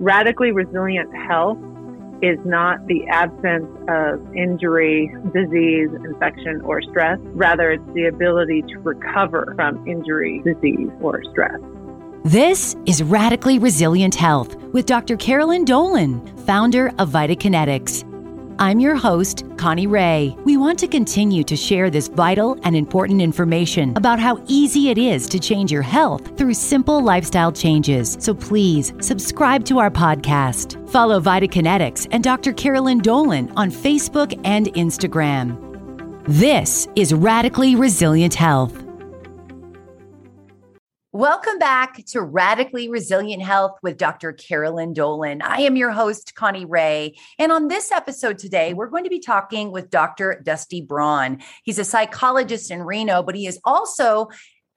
Radically resilient health is not the absence of injury, disease, infection, or stress. Rather, it's the ability to recover from injury, disease, or stress. This is Radically Resilient Health with Dr. Carolyn Dolan, founder of Vitakinetics. I'm your host, Connie Ray. We want to continue to share this vital and important information about how easy it is to change your health through simple lifestyle changes. So please subscribe to our podcast. Follow Vitakinetics and Dr. Carolyn Dolan on Facebook and Instagram. This is Radically Resilient Health. Welcome back to Radically Resilient Health with Dr. Carolyn Dolan. I am your host, Connie Ray. And on this episode today, we're going to be talking with Dr. Dusty Braun. He's a psychologist in Reno, but he is also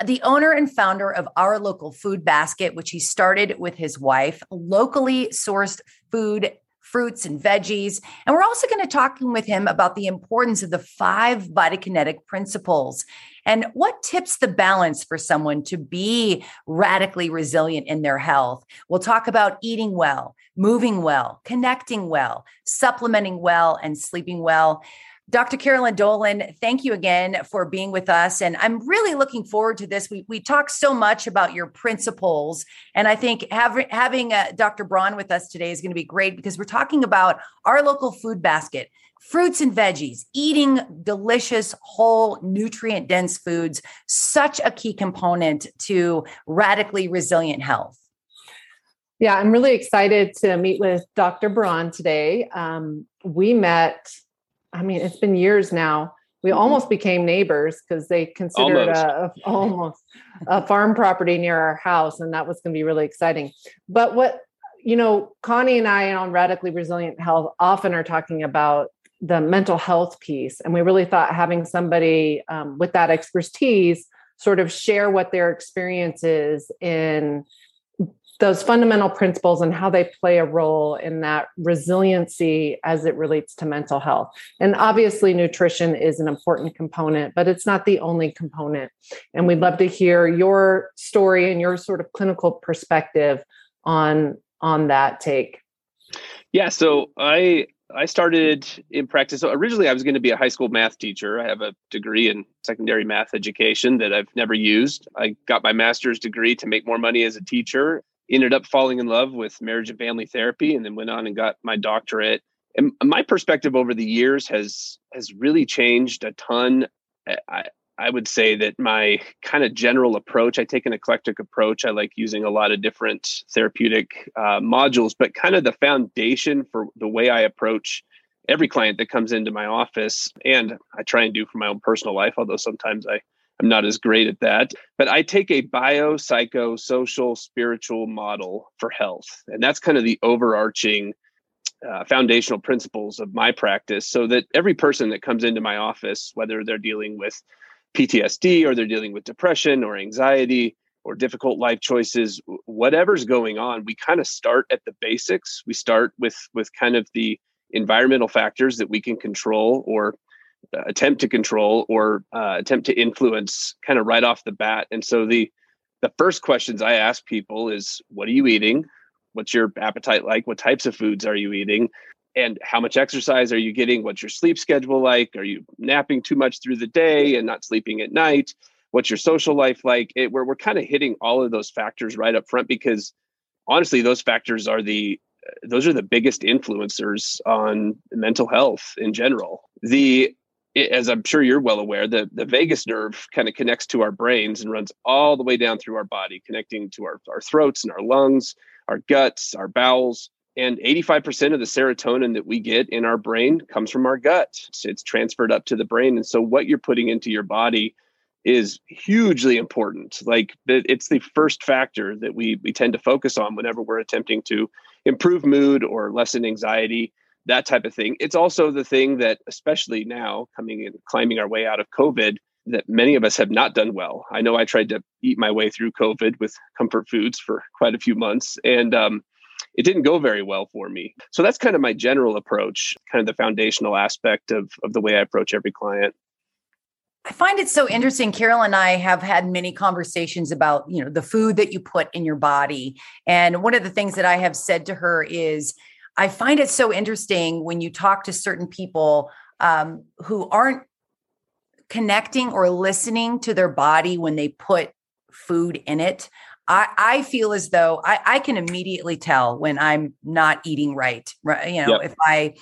the owner and founder of Our Local Food Basket, which he started with his wife, locally sourced food fruits and veggies. And we're also going to talking with him about the importance of the five Vitakinetic principles and what tips the balance for someone to be radically resilient in their health. We'll talk about eating well, moving well, connecting well, supplementing well, and sleeping well. Dr. Carolyn Dolan, thank you again for being with us. And I'm really looking forward to this. We, we talk so much about your principles. And I think having, having uh, Dr. Braun with us today is going to be great because we're talking about our local food basket, fruits and veggies, eating delicious, whole, nutrient dense foods, such a key component to radically resilient health. Yeah, I'm really excited to meet with Dr. Braun today. Um, we met I mean, it's been years now. We mm-hmm. almost became neighbors because they considered almost. A, a, almost a farm property near our house, and that was going to be really exciting. But what you know, Connie and I on Radically Resilient Health often are talking about the mental health piece, and we really thought having somebody um, with that expertise sort of share what their experience is in those fundamental principles and how they play a role in that resiliency as it relates to mental health. And obviously, nutrition is an important component, but it's not the only component. And we'd love to hear your story and your sort of clinical perspective on on that take. Yeah, so I I started in practice. So originally, I was going to be a high school math teacher. I have a degree in secondary math education that I've never used. I got my master's degree to make more money as a teacher ended up falling in love with marriage and family therapy and then went on and got my doctorate and my perspective over the years has has really changed a ton i i would say that my kind of general approach i take an eclectic approach i like using a lot of different therapeutic uh, modules but kind of the foundation for the way i approach every client that comes into my office and i try and do for my own personal life although sometimes i I'm not as great at that. But I take a bio, psycho, social, spiritual model for health. And that's kind of the overarching uh, foundational principles of my practice so that every person that comes into my office, whether they're dealing with PTSD or they're dealing with depression or anxiety or difficult life choices, whatever's going on, we kind of start at the basics. We start with with kind of the environmental factors that we can control or attempt to control or uh, attempt to influence kind of right off the bat. And so the the first questions i ask people is what are you eating? What's your appetite like? What types of foods are you eating and how much exercise are you getting? What's your sleep schedule like? Are you napping too much through the day and not sleeping at night? What's your social life like? It, we're, we're kind of hitting all of those factors right up front because honestly those factors are the uh, those are the biggest influencers on mental health in general. The as I'm sure you're well aware, the, the vagus nerve kind of connects to our brains and runs all the way down through our body, connecting to our, our throats and our lungs, our guts, our bowels. And 85% of the serotonin that we get in our brain comes from our gut. It's, transferred up to the brain. And so, what you're putting into your body is hugely important. Like, it's the first factor that we, we tend to focus on whenever we're attempting to improve mood or lessen anxiety that type of thing. It's also the thing that, especially now, coming and climbing our way out of COVID, that many of us have not done well. I know I tried to eat my way through COVID with comfort foods for quite a few months, and um, it didn't go very well for me. So that's kind of my general approach, kind of the foundational aspect of of the way I approach every client. I find it so interesting. Carol and I have had many conversations about, you know, the food that you put in your body. And one of the things that I have said to her is, I find it so interesting when you talk to certain people um, who aren't connecting or listening to their body when they put food in it. I, I feel as though I, I can immediately tell when I'm not eating right. Right. You know, yep. if I,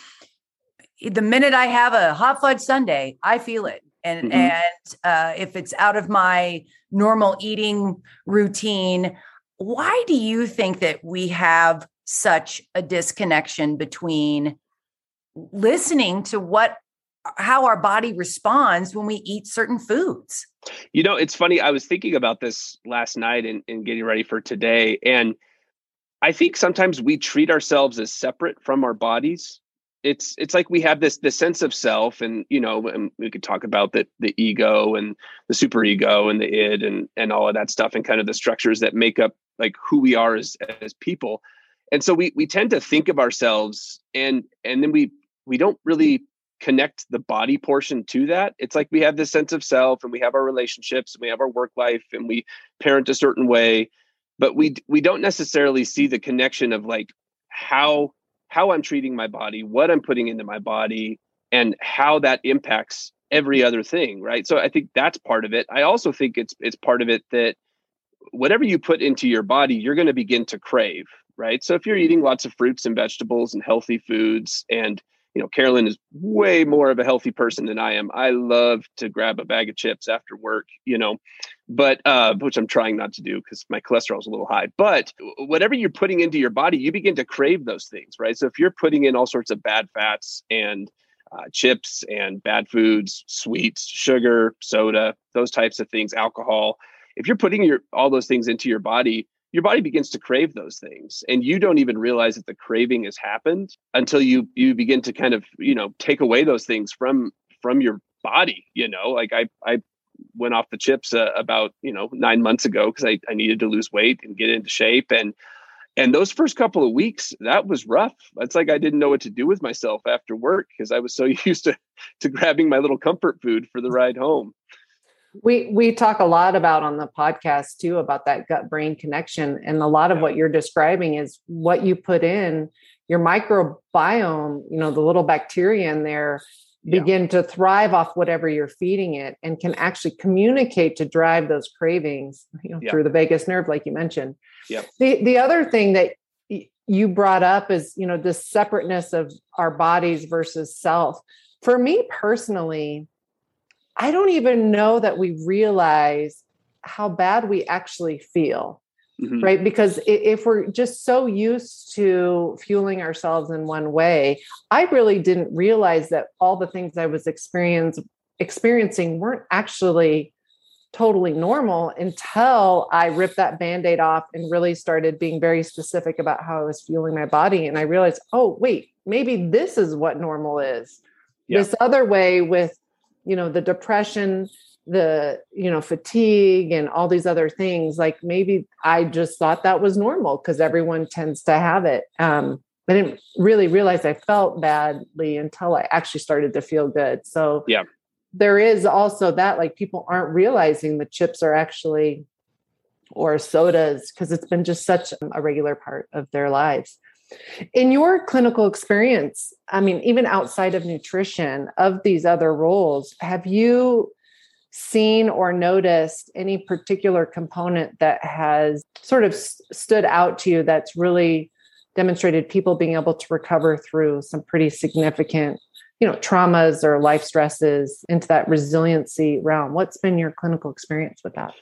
the minute I have a hot fudge sundae, I feel it. And, mm-hmm. and uh, if it's out of my normal eating routine, why do you think that we have such a disconnection between listening to what how our body responds when we eat certain foods. You know, it's funny. I was thinking about this last night and, and getting ready for today. And I think sometimes we treat ourselves as separate from our bodies. It's it's like we have this this sense of self, and you know, and we could talk about the the ego and the super ego and the id and and all of that stuff, and kind of the structures that make up like who we are as as people. And so we we tend to think of ourselves, and and then we we don't really connect the body portion to that. It's like we have this sense of self and we have our relationships and we have our work life and we parent a certain way but we we don't necessarily see the connection of like how how i'm treating my body what i'm putting into my body and how that impacts every other thing right? So i think that's part of it. I also think it's it's part of it that whatever you put into your body you're going to begin to crave right? So if you're mm-hmm. eating lots of fruits and vegetables and healthy foods and you know, Carolyn is way more of a healthy person than I am. I love to grab a bag of chips after work, you know, but uh, which I'm trying not to do because my cholesterol is a little high. But whatever you're putting into your body, you begin to crave those things, right? So if you're putting in all sorts of bad fats and uh, chips and bad foods, sweets, sugar, soda, those types of things, alcohol, if you're putting your all those things into your body, your body begins to crave those things and you don't even realize that the craving has happened until you you begin to kind of you know take away those things from from your body you know? Like i i went off the chips uh, about you know nine months ago because I, I needed to lose weight and get into shape and and those first couple of weeks that was rough. It's like i didn't know what to do with myself after work because i was so used to to grabbing my little comfort food for the ride home we we talk a lot about on the podcast too about that gut brain connection and a lot of what you're describing is what you put in your microbiome you know the little bacteria in there begin yeah. to thrive off whatever you're feeding it and can actually communicate to drive those cravings you know yeah. through the vagus nerve like you mentioned yeah the the other thing that you brought up is you know the separateness of our bodies versus self for me personally I don't even know that we realize how bad we actually feel. Mm-hmm. Right. Because if we're just so used to fueling ourselves in one way, I really didn't realize that all the things I was experience, experiencing weren't actually totally normal until I ripped that band aid off and really started being very specific about how I was fueling my body. And I realized, oh, wait, maybe this is what normal is. Yeah. This other way with you know the depression the you know fatigue and all these other things like maybe i just thought that was normal because everyone tends to have it. Um i didn't really realize i felt badly until i actually started to feel good. So yeah. there is also that like people aren't realizing the chips are actually or sodas because it's been just such a regular part of their lives in your clinical experience, I mean, even outside of nutrition, of these other roles, have you seen or noticed any particular component that has sort of stood out to you that's really demonstrated people being able to recover through some pretty significant you know traumas or life stresses into that resiliency realm? What's been your clinical experience with that?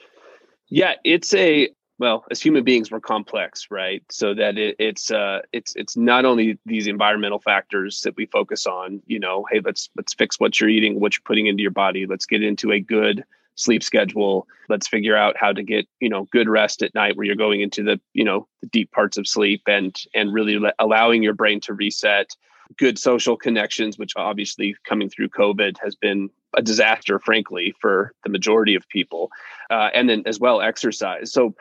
Yeah it's a well as human beings we're complex right? So that it, it's uh it's it's not only these environmental factors that we focus on you know hey let's let's fix what you're eating what you're putting into your body. Let's get into a good sleep schedule. Let's figure out how to get you know good rest at night where you're going into the you know the deep parts of sleep and and really allowing your brain to reset. Good social connections which obviously coming through covid has been a disaster frankly for the majority of people uh, and then as well exercise. So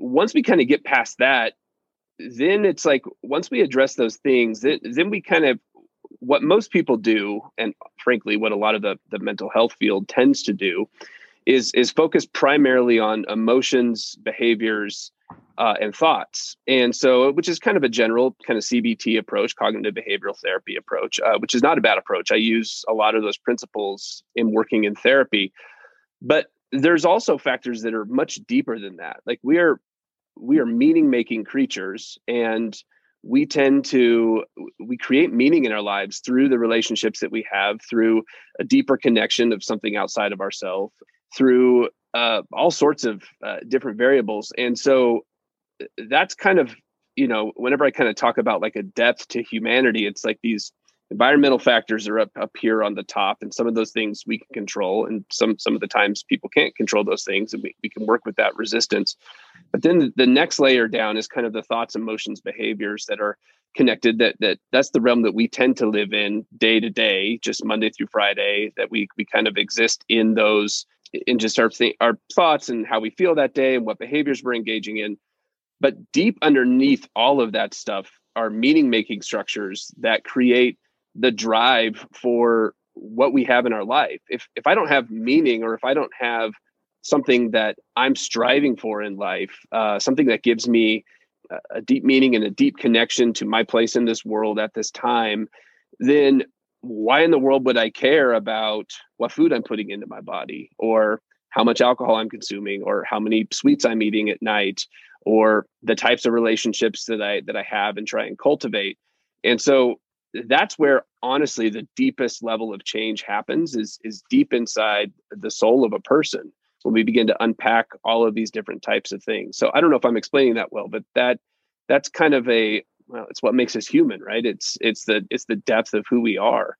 once we kind of get past that, then it's like once we address those things, then, then we kind of what most people do, and frankly, what a lot of the, the mental health field tends to do, is is focus primarily on emotions, behaviors, uh, and thoughts. And so, which is kind of a general kind of CBT approach, cognitive behavioral therapy approach, uh, which is not a bad approach. I use a lot of those principles in working in therapy, but there's also factors that are much deeper than that. Like we are we are meaning making creatures and we tend to we create meaning in our lives through the relationships that we have through a deeper connection of something outside of ourselves through uh, all sorts of uh, different variables. And so uh, that's kind of you know whenever i kind of talk about like a depth to humanity it's like these environmental factors are up, up here on the top and some of those things we can control and some some of the times people can't control those things and we, we can work with that resistance. But then the next layer down is kind of the thoughts emotions behaviors that are connected that that that's the realm that we tend to live in day to day just monday through friday that we we kind of exist in those in just our th- our thoughts and how we feel that day and what behaviors we're engaging in. But deep underneath all of that stuff are meaning making structures that create the drive for what we have in our life. If if I don't have meaning or if I don't have something that I'm striving for in life, uh, something that gives me a deep meaning and a deep connection to my place in this world at this time, then why in the world would I care about what food I'm putting into my body or how much alcohol I'm consuming or how many sweets I'm eating at night or the types of relationships that I that I have and try and cultivate. And so that's where honestly the deepest level of change happens is is deep inside the soul of a person when we begin to unpack all of these different types of things. So i don't know if i'm explaining that well but that that's kind of a well it's what makes us human right? It's it's the it's the depth of who we are.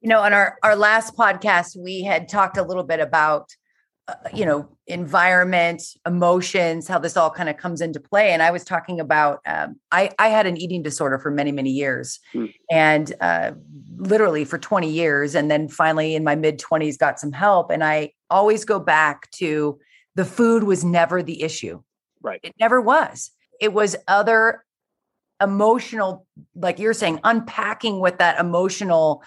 You know on our our last podcast we had talked a little bit about you know environment emotions how this all kind of comes into play. And i was talking about um, i i had an eating disorder for many many years mm. and uh, literally for 20 years. And then finally in my mid 20s got some help. And i always go back to the food was never the issue. Right. It never was. It was other emotional like you're saying unpacking what that emotional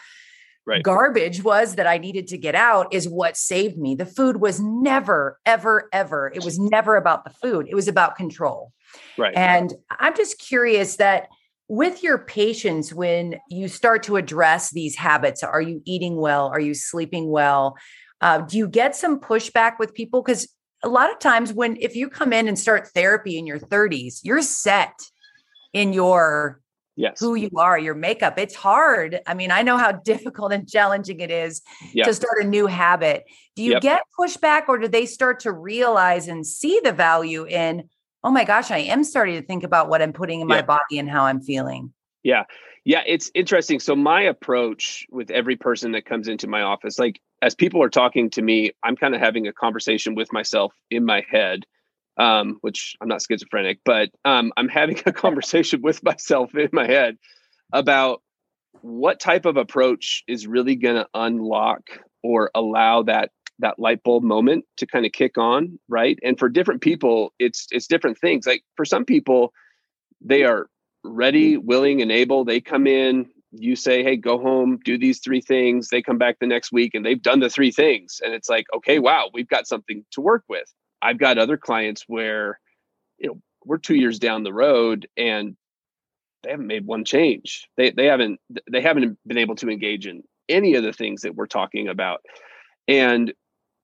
right. garbage was that I needed to get out is what saved me. The food was never, ever, ever, it was never about the food. It was about control. Right. And I'm just curious that with your patients, when you start to address these habits, are you eating well? Are you sleeping well? Uh, do you get some pushback with people? Because a lot of times, when if you come in and start therapy in your 30s, you're set in your yes. who you are, your makeup. It's hard. I mean, I know how difficult and challenging it is yep. to start a new habit. Do you yep. get pushback or do they start to realize and see the value in, oh my gosh, I am starting to think about what I'm putting in yep. my body and how I'm feeling? Yeah. Yeah, it's interesting. So my approach with every person that comes into my office, like as people are talking to me, I'm kind of having a conversation with myself in my head um, which I'm not schizophrenic, but um, I'm having a conversation with myself in my head about what type of approach is really going to unlock or allow that that light bulb moment to kind of kick on right? And for different people it's it's different things. Like for some people they are ready willing and able. They come in you say hey go home do these three things. They come back the next week and they've done the three things. And it's like okay wow we've got something to work with I've got other clients where, you know, we're two years down the road and they haven't made one change. They they haven't they haven't been able to engage in any of the things that we're talking about. And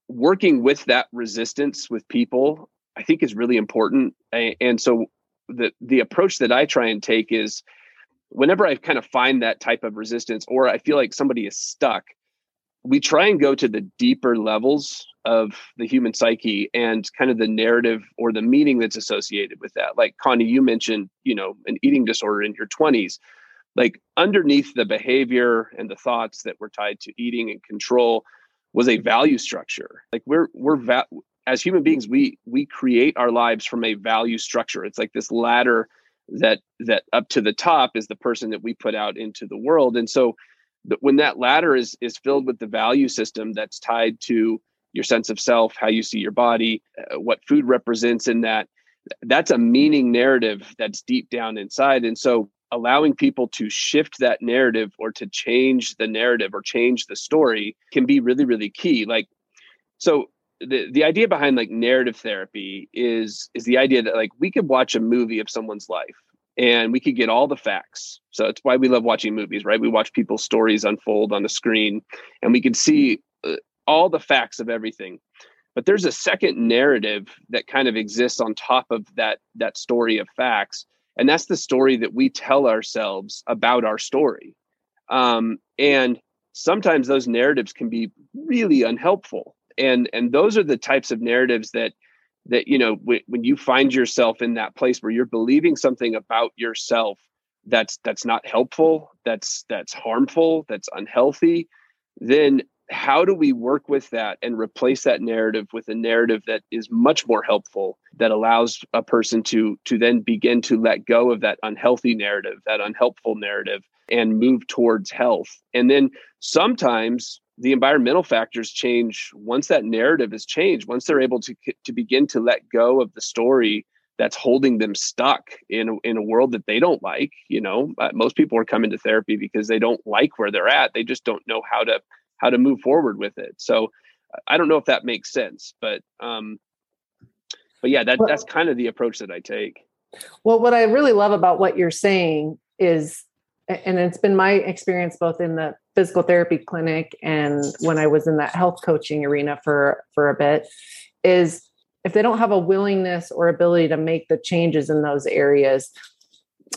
working with that resistance with people, I think is really important. And so the the approach that I try and take is whenever I kind of find that type of resistance or I feel like somebody is stuck, we try and go to the deeper levels of the human psyche and kind of the narrative or the meaning that's associated with that. Like Connie, you mentioned, you know, an eating disorder in your 20s. Like underneath the behavior and the thoughts that were tied to eating and control was a value structure. Like we're we're va- as human beings, we we create our lives from a value structure. It's like this ladder that that up to the top is the person that we put out into the world. And so when that ladder is is filled with the value system that's tied to your sense of self, how you see your body, uh, what food represents in that. That's a meaning narrative that's deep down inside. And so allowing people to shift that narrative or to change the narrative or change the story can be really really key like so the the idea behind like narrative therapy is is the idea that like we could watch a movie of someone's life and we could get all the facts. So it's why we love watching movies right? We watch people's stories unfold on the screen and we can see uh, all the facts of everything. But there's a second narrative that kind of exists on top of that that story of facts and that's the story that we tell ourselves about our story. Um, and sometimes those narratives can be really unhelpful and and those are the types of narratives that that you know when you find yourself in that place where you're believing something about yourself that's that's not helpful that's that's harmful that's unhealthy then how do we work with that and replace that narrative with a narrative that is much more helpful that allows a person to to then begin to let go of that unhealthy narrative that unhelpful narrative and move towards health? And then sometimes the environmental factors change once that narrative is changed once they're able to to begin to let go of the story that's holding them stuck in a, in a world that they don't like you know uh, most people are coming to therapy because they don't like where they're at they just don't know how to how to move forward with it. So I don't know if that makes sense, but um, but yeah, that that's kind of the approach that I take. Well, what I really love about what you're saying is, and it's been my experience both in the physical therapy clinic and when I was in that health coaching arena for for a bit, is if they don't have a willingness or ability to make the changes in those areas,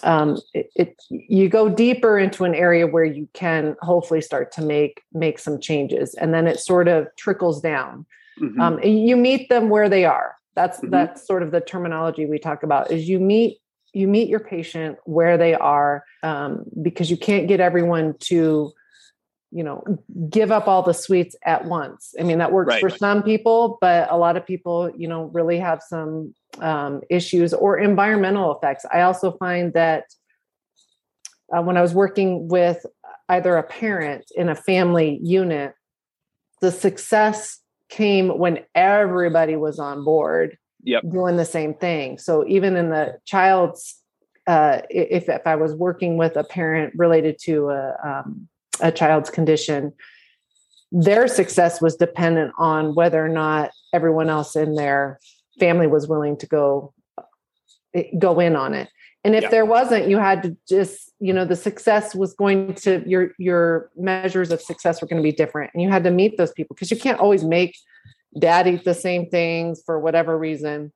um, it, it, you go deeper into an area where you can hopefully start to make make some changes and then it sort of trickles down mm-hmm. um, you meet them where they are that's mm-hmm. that's sort of the terminology we talk about is you meet you meet your patient where they are um, because you can't get everyone to you know give up all the sweets at once. I mean that works right. for some people but a lot of people you know really have some um, issues or environmental effects. I also find that uh, when i was working with either a parent in a family unit the success came when everybody was on board yep. doing the same thing so even in the child's uh, if, if i was working with a parent related to a um, a child's condition, their success was dependent on whether or not everyone else in their family was willing to go go in on it. And if yeah. there wasn't, you had to just, you know, the success was going to your your measures of success were going to be different. And you had to meet those people because you can't always make dad eat the same things for whatever reason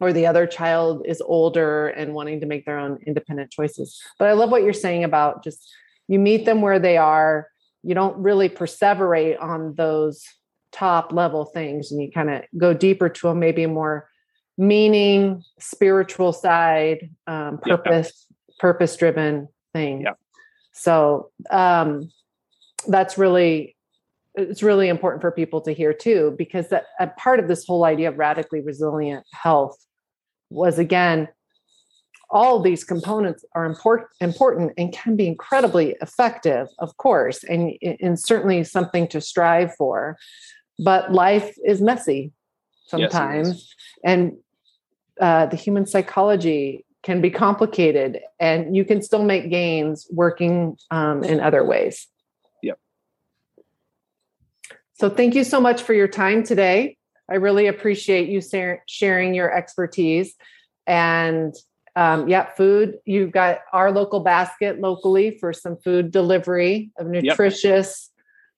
or the other child is older and wanting to make their own independent choices. But I love what you're saying about just you meet them where they are you don't really perseverate on those top level things and you kind of go deeper to a maybe more meaning spiritual side um, purpose yeah. purpose driven thing yeah. so um, that's really it's really important for people to hear too because that, a part of this whole idea of radically resilient health was again all these components are important important and can be incredibly effective of course and, and certainly something to strive for but life is messy sometimes. Yes, and uh, the human psychology can be complicated and you can still make gains working um, in other ways so thank you so much for your time today i really appreciate you sharing your expertise and um, yeah, food. You've got our local basket locally for some food delivery of nutritious,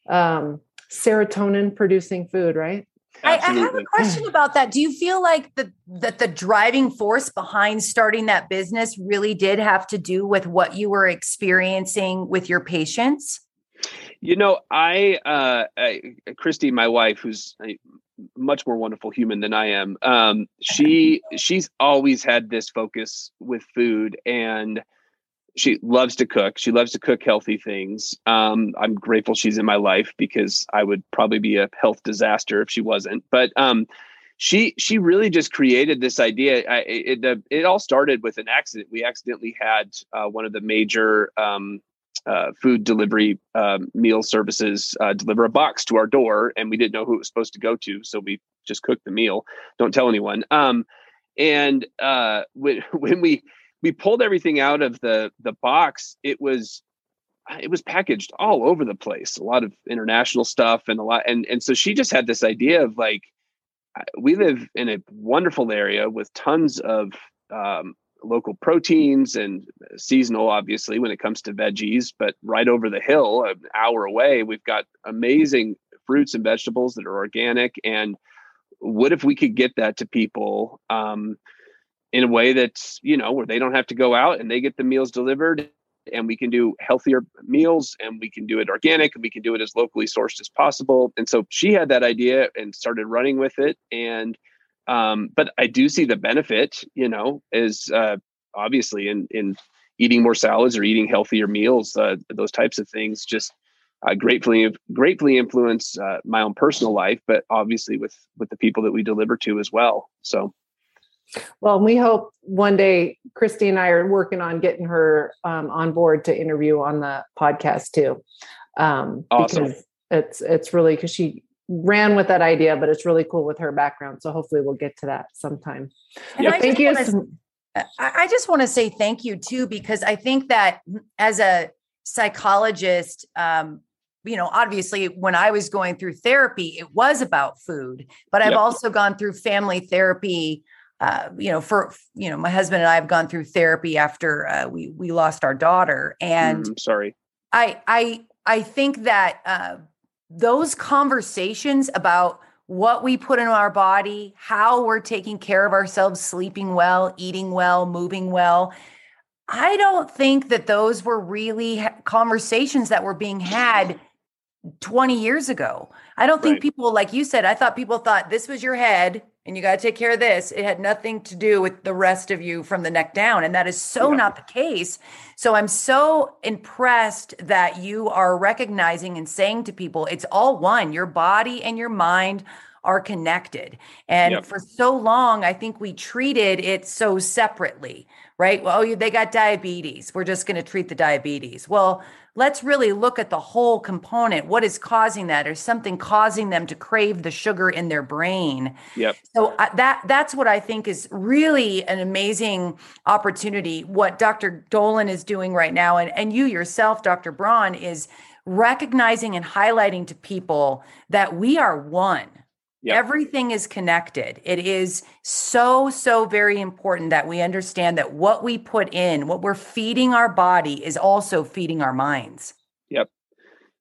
yep. um, serotonin producing food, right? I, I, have a question about that. Do you feel like the that the driving force behind starting that business really did have to do with what you were experiencing with your patients? You know, I, uh, I Christy, my wife, who's much more wonderful human than I am. Um, she she's always had this focus with food, and she loves to cook. She loves to cook healthy things. Um, I'm grateful she's in my life because I would probably be a health disaster if she wasn't. But um, she she really just created this idea. I, it, it, it all started with an accident. We accidentally had uh, one of the major um, uh, food delivery um, meal services uh, deliver a box to our door, and we didn't know who it was supposed to go to, so we just cooked the meal. Don't tell anyone. Um, and uh, when when we we pulled everything out of the the box. It was it was packaged all over the place. A lot of international stuff and a lot and and so she just had this idea of like we live in a wonderful area with tons of um, local proteins and seasonal, obviously, when it comes to veggies. But right over the hill, an hour away, we've got amazing fruits and vegetables that are organic. And what if we could get that to people um, in a way that's, you know, where they don't have to go out and they get the meals delivered and we can do healthier meals and we can do it organic and we can do it as locally sourced as possible. And so she had that idea and started running with it. And um, but I do see the benefit, you know, is uh, obviously in in eating more salads or eating healthier meals. Uh, those types of things just uh, gratefully gratefully influence uh, my own personal life, but obviously with with the people that we deliver to as well. So. Well, we hope one day Christy and I are working on getting her um, on board to interview on the podcast too. Um, awesome. Because it's it's really because she ran with that idea, but it's really cool with her background. So hopefully we'll get to that sometime. Yeah, thank you. Wanna, I just want to say thank you too, because I think that as a psychologist, um, you know, obviously when I was going through therapy, it was about food, but I've yep. also gone through family therapy. Uh, you know, for you know, my husband and I have gone through therapy after uh, we we lost our daughter, and mm, sorry, I I I think that uh, those conversations about what we put in our body, how we're taking care of ourselves, sleeping well, eating well, moving well. I don't think that those were really conversations that were being had 20 years ago. I don't think right. people, like you said, I thought people thought this was your head and you got to take care of this. It had nothing to do with the rest of you from the neck down. And that is so yeah. not the case. So I'm so impressed that you are recognizing and saying to people, it's all one. Your body and your mind are connected. And yep. for so long, I think we treated it so separately, right? Well, oh, they got diabetes. We're just going to treat the diabetes. Well, let's really look at the whole component. What is causing that? Or something causing them to crave the sugar in their brain? Yep. So uh, that that's what I think is really an amazing opportunity. What Dr. Dolan is doing right now, and and you yourself, Dr. Braun, is recognizing and highlighting to people that we are one Yep. Everything is connected. It is so, so very important that we understand that what we put in, what we're feeding our body, is also feeding our minds. Yep.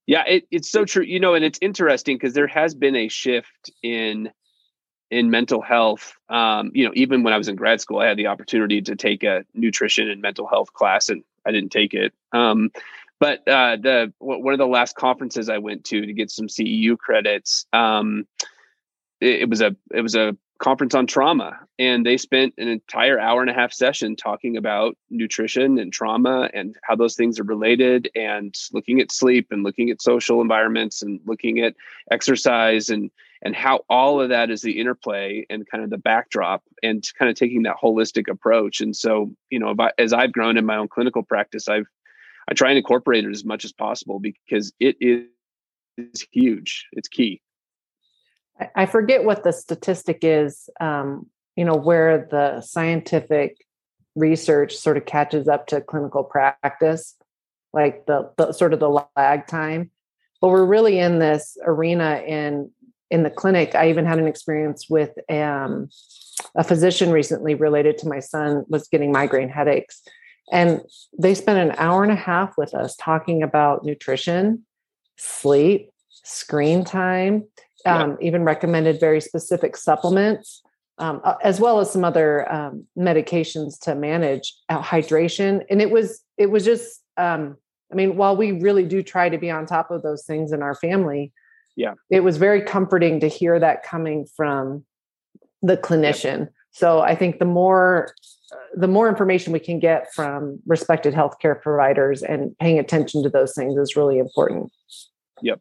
Yeah, it, it's so true. You know, and it's interesting because there has been a shift in in mental health. Um, you know, even when I was in grad school, I had the opportunity to take a nutrition and mental health class, and I didn't take it. Um, but uh, the one of the last conferences I went to to get some CEU credits. Um, it, it was a it was a conference on trauma. And they spent an entire hour and a half session talking about nutrition and trauma and how those things are related and looking at sleep and looking at social environments and looking at exercise and and how all of that is the interplay and kind of the backdrop and kind of taking that holistic approach. And so you know as i've grown in my own clinical practice i've i try and incorporate it as much as possible because it is huge. It's key I forget what the statistic is, um, you know, where the scientific research sort of catches up to clinical practice, like the, the sort of the lag time. But we're really in this arena in in the clinic. I even had an experience with um, a physician recently related to my son was getting migraine headaches, and they spent an hour and a half with us talking about nutrition, sleep, screen time um, even recommended very specific supplements, um, as well as some other um, medications to manage uh, hydration. And it was it was just, um, I mean, while we really do try to be on top of those things in our family, yeah, it was very comforting to hear that coming from the clinician. So I think the more uh, the more information we can get from respected healthcare providers and paying attention to those things is really important. Yep.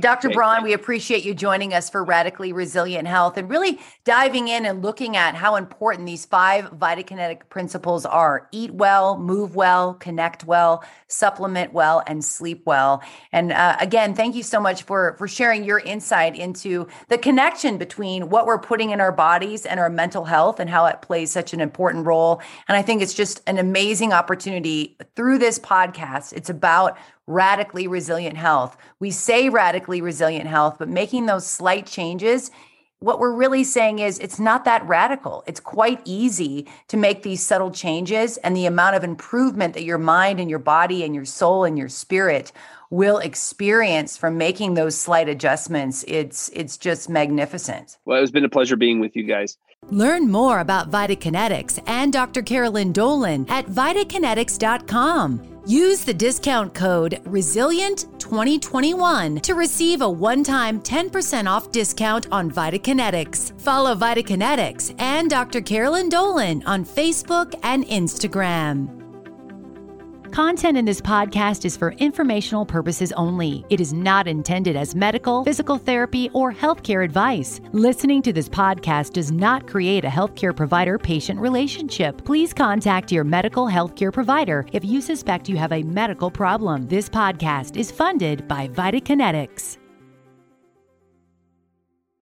Dr. Braun, we appreciate you joining us for Radically Resilient Health and really diving in and looking at how important these five Vitakinetic principles are eat well, move well, connect well, supplement well, and sleep well. And uh, again, thank you so much for, for sharing your insight into the connection between what we're putting in our bodies and our mental health and how it plays such an important role. And I think it's just an amazing opportunity through this podcast. It's about radically resilient health. We say radically resilient health, but making those slight changes, what we're really saying is it's not that radical. It's quite easy to make these subtle changes, and the amount of improvement that your mind and your body and your soul and your spirit will experience from making those slight adjustments it's it's just magnificent well it's been a pleasure being with you guys learn more about vitakinetics and dr carolyn dolan at vitakinetics.com Use the discount code RESILIENT2021 to receive a one time 10% off discount on Vitakinetics. Follow Vitakinetics and Dr. Carolyn Dolan on Facebook and Instagram. Content in this podcast is for informational purposes only. It is not intended as medical, physical therapy, or healthcare advice. Listening to this podcast does not create a healthcare provider patient relationship. Please contact your medical healthcare provider if you suspect you have a medical problem. This podcast is funded by Vitakinetics.